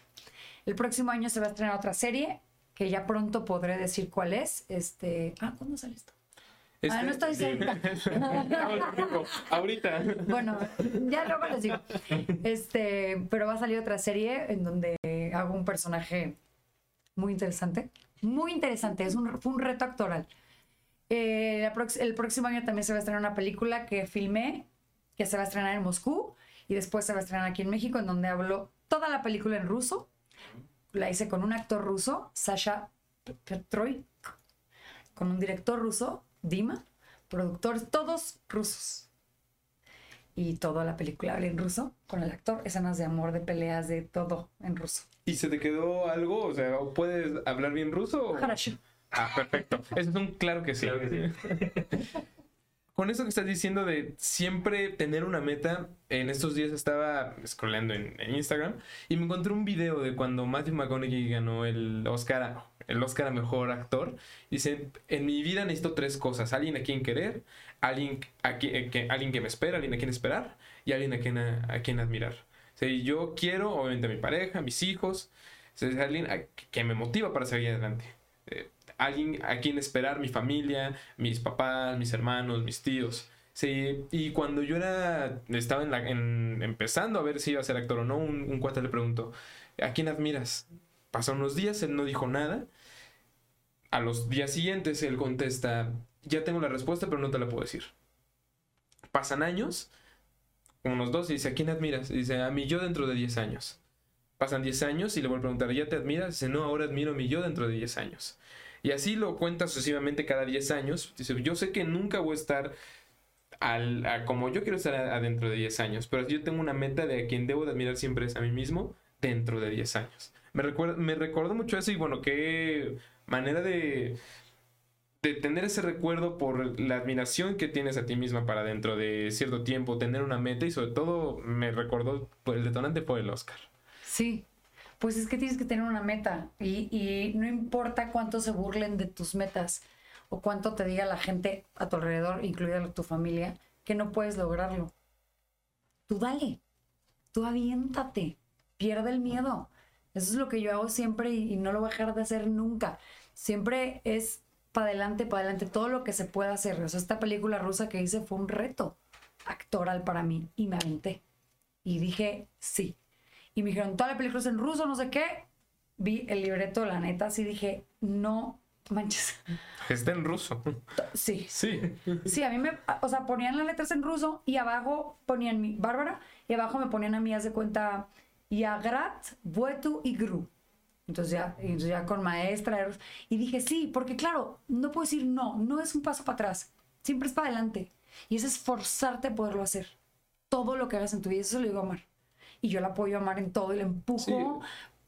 El próximo año se va a estrenar otra serie que ya pronto podré decir cuál es. Este, ah, ¿cuándo sale esto? Ah, no estoy diciendo. Ahorita. Bueno, ya luego les digo. Este, pero va a salir otra serie en donde hago un personaje muy interesante. Muy interesante. Es un, fue un reto actoral. Eh, el próximo año también se va a estrenar una película que filmé, que se va a estrenar en Moscú y después se va a estrenar aquí en México, en donde hablo toda la película en ruso. La hice con un actor ruso, Sasha Petroy, con un director ruso, Dima, productores, todos rusos. Y toda la película habla en ruso con el actor, escenas de amor, de peleas, de todo en ruso. ¿Y se te quedó algo? O sea, ¿puedes hablar bien ruso? Ah, perfecto. Eso es un claro que sí. Con eso que estás diciendo de siempre tener una meta, en estos días estaba scrollando en, Instagram y me encontré un video de cuando Matthew McConaughey ganó el Oscar, el Oscar a Mejor Actor. Dice, en mi vida necesito tres cosas. Alguien a quien querer, alguien, a quien, eh, que, alguien que me espera, alguien a quien esperar y alguien a quien, a, quien admirar. O yo quiero, obviamente, a mi pareja, a mis hijos, o alguien que me motiva para seguir adelante. Eh, alguien a quien esperar, mi familia, mis papás, mis hermanos, mis tíos. Sí, y cuando yo era, estaba empezando a ver si iba a ser actor o no, un, un cuate le preguntó, ¿a quién admiras? Pasaron unos días, él no dijo nada. A los días siguientes él contesta, ya tengo la respuesta, pero no te la puedo decir. Pasan años, unos dos, y dice, ¿a quién admiras? Y dice, a mí yo dentro de 10 años. Pasan 10 años y le vuelvo a preguntar, ¿ya te admiras? Dice, no, ahora admiro a mí yo dentro de 10 años. Y así lo cuenta sucesivamente cada 10 años. Dice, yo sé que nunca voy a estar al, como yo quiero estar adentro de 10 años, pero yo tengo una meta de a quien debo de admirar siempre es a mí mismo dentro de 10 años. Me, recuerda, me recuerdo mucho eso y bueno, qué manera de, de tener ese recuerdo por la admiración que tienes a ti misma para dentro de cierto tiempo, tener una meta y sobre todo me recordó, el detonante fue el Oscar. Sí, pues es que tienes que tener una meta y, no importa cuánto se burlen de tus metas o cuánto te diga la gente a tu alrededor, incluida tu familia, que no puedes lograrlo. Tú dale, tú aviéntate, pierde el miedo. Eso es lo que yo hago siempre y, y no lo voy a dejar de hacer nunca. Siempre es para adelante, para adelante, todo lo que se pueda hacer. O sea, esta película rusa que hice fue un reto actoral para mí y me aventé. Y dije, sí, y me dijeron, toda la película es en ruso, no sé qué. Vi el libreto, la neta, así dije, no manches. Está en ruso. Sí. Sí. Sí, a mí me, o sea, ponían las letras en ruso y abajo ponían mi, Bárbara, y abajo me ponían a mí, haz de cuenta, Yagrat, Buetu y Gru. Entonces ya, entonces ya con maestra. Y dije, sí, porque claro, no puedo decir no, no es un paso para atrás, siempre es para adelante. Y es esforzarte a poderlo hacer. Todo lo que hagas en tu vida, eso lo digo a Omar y yo la apoyo a amar en todo y le empujo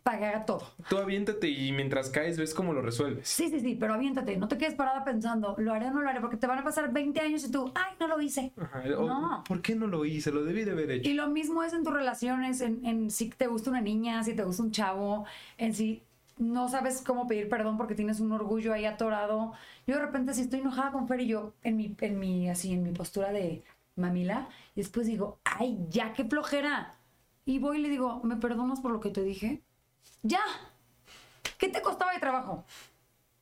para que haga todo. Tú aviéntate y mientras caes ves cómo lo resuelves. Sí, sí, sí, pero aviéntate, no te quedes parada pensando, lo haré o no lo haré, porque te van a pasar 20 años y tú, ay, no lo hice. no. ¿Por qué no lo hice? Lo debí de haber hecho. Y lo mismo es en tus relaciones, en, en si te gusta una niña, si te gusta un chavo, en si no sabes cómo pedir perdón porque tienes un orgullo ahí atorado. Yo de repente si estoy enojada con Fer y yo en mi, en mi, así, en mi postura de mamila, y después digo, ay, ya, qué flojera y voy y le digo, ¿me perdonas por lo que te dije? Ya. ¿Qué te costaba de trabajo?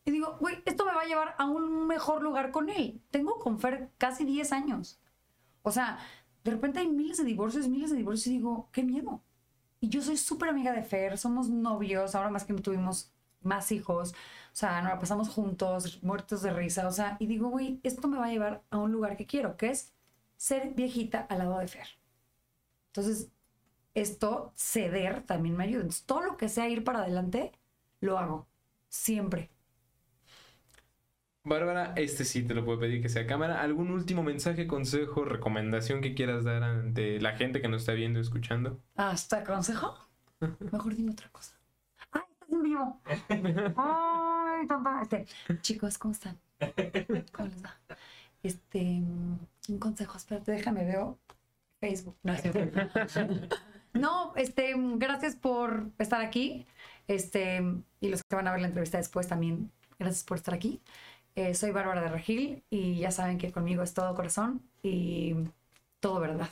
Y digo, güey, esto me va a llevar a un mejor lugar con él. Tengo con Fer casi 10 años. O sea, de repente hay miles de divorcios, miles de divorcios y digo, qué miedo. Y yo soy súper amiga de Fer, somos novios, ahora más que tuvimos más hijos, o sea, nos la pasamos juntos, muertos de risa, o sea, y digo, güey, esto me va a llevar a un lugar que quiero, que es ser viejita al lado de Fer. Entonces, esto, ceder, también me ayuda. Entonces, todo lo que sea ir para adelante, lo hago. Siempre. Bárbara, este sí te lo puedo pedir que sea cámara. ¿Algún último mensaje, consejo, recomendación que quieras dar ante la gente que nos está viendo y escuchando? ¿Hasta consejo? Mejor dime otra cosa. ¡Ay, estás en vivo! ¡Ay, tonta! Este, chicos, ¿cómo están? ¿Cómo les va? Este, un consejo, espérate, déjame, veo Facebook. No, No, este, gracias por estar aquí. Este, y los que van a ver la entrevista después también, gracias por estar aquí. Eh, soy Bárbara de Regil y ya saben que conmigo es todo corazón y todo verdad.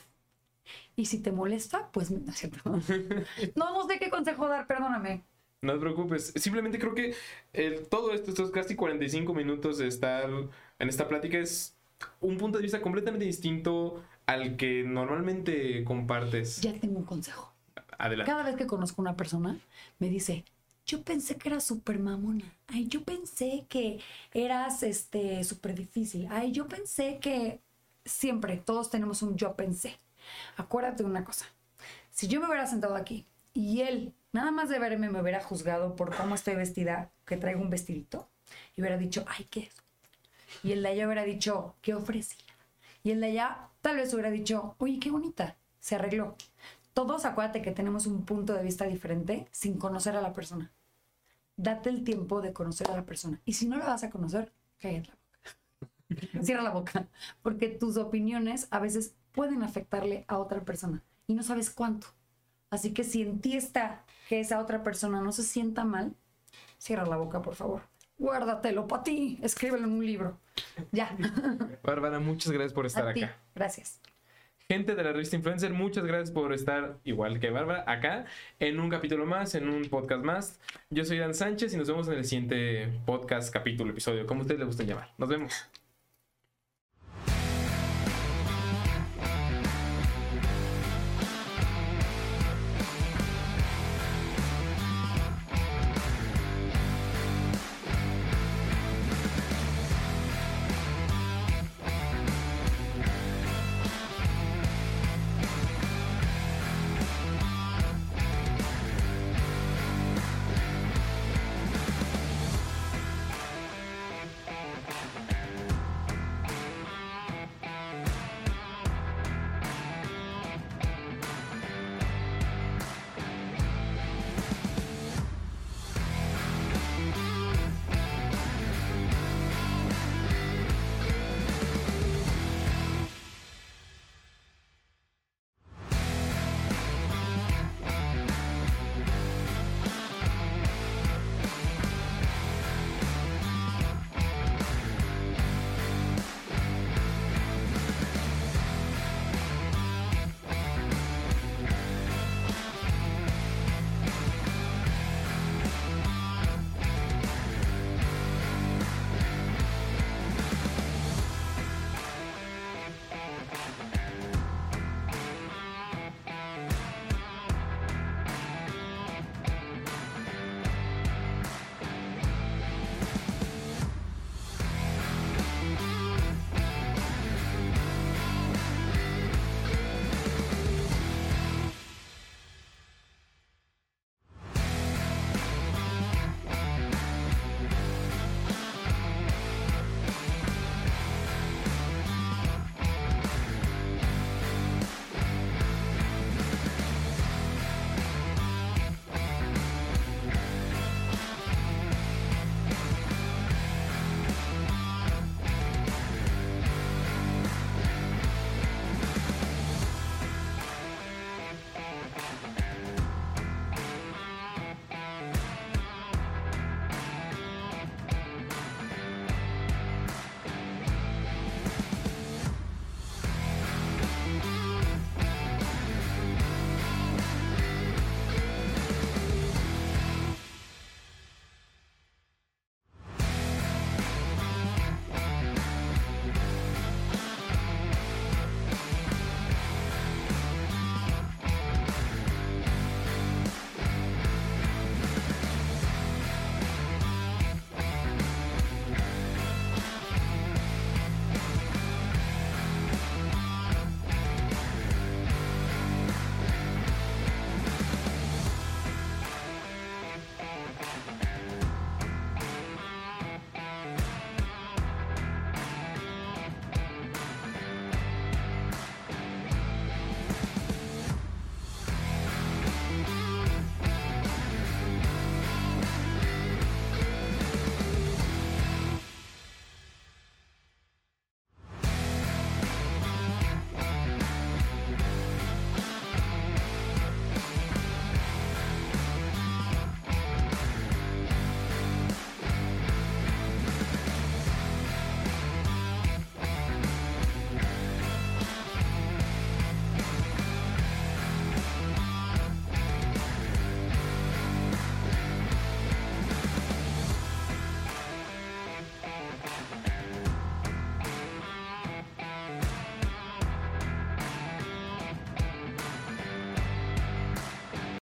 Y si te molesta, pues no No, no sé qué consejo dar, perdóname. No te preocupes. Simplemente creo que el, todo esto, estos casi 45 minutos de estar en esta plática es un punto de vista completamente distinto al que normalmente compartes. Ya tengo un consejo. Adelante. Cada vez que conozco a una persona, me dice, yo pensé que eras súper mamona. Ay, yo pensé que eras este súper difícil. Ay, yo pensé que siempre todos tenemos un yo pensé. Acuérdate de una cosa. Si yo me hubiera sentado aquí y él, nada más de verme, me hubiera juzgado por cómo estoy vestida, que traigo un vestidito, y hubiera dicho, ay, ¿qué es? Y el de allá hubiera dicho, ¿qué ofrecía? Y el de allá tal vez hubiera dicho, oye, qué bonita, se arregló. Todos acuérdate que tenemos un punto de vista diferente sin conocer a la persona. Date el tiempo de conocer a la persona. Y si no la vas a conocer, cállate la boca. Cierra la boca. Porque tus opiniones a veces pueden afectarle a otra persona y no sabes cuánto. Así que si en ti está que esa otra persona no se sienta mal, cierra la boca, por favor guárdatelo para ti, escríbelo en un libro. Ya. Bárbara, muchas gracias por estar acá. Gracias. Gente de la revista Influencer, muchas gracias por estar, igual que Bárbara, acá en un capítulo más, en un podcast más. Yo soy Dan Sánchez y nos vemos en el siguiente podcast, capítulo, episodio, como ustedes le gusten llamar. Nos vemos.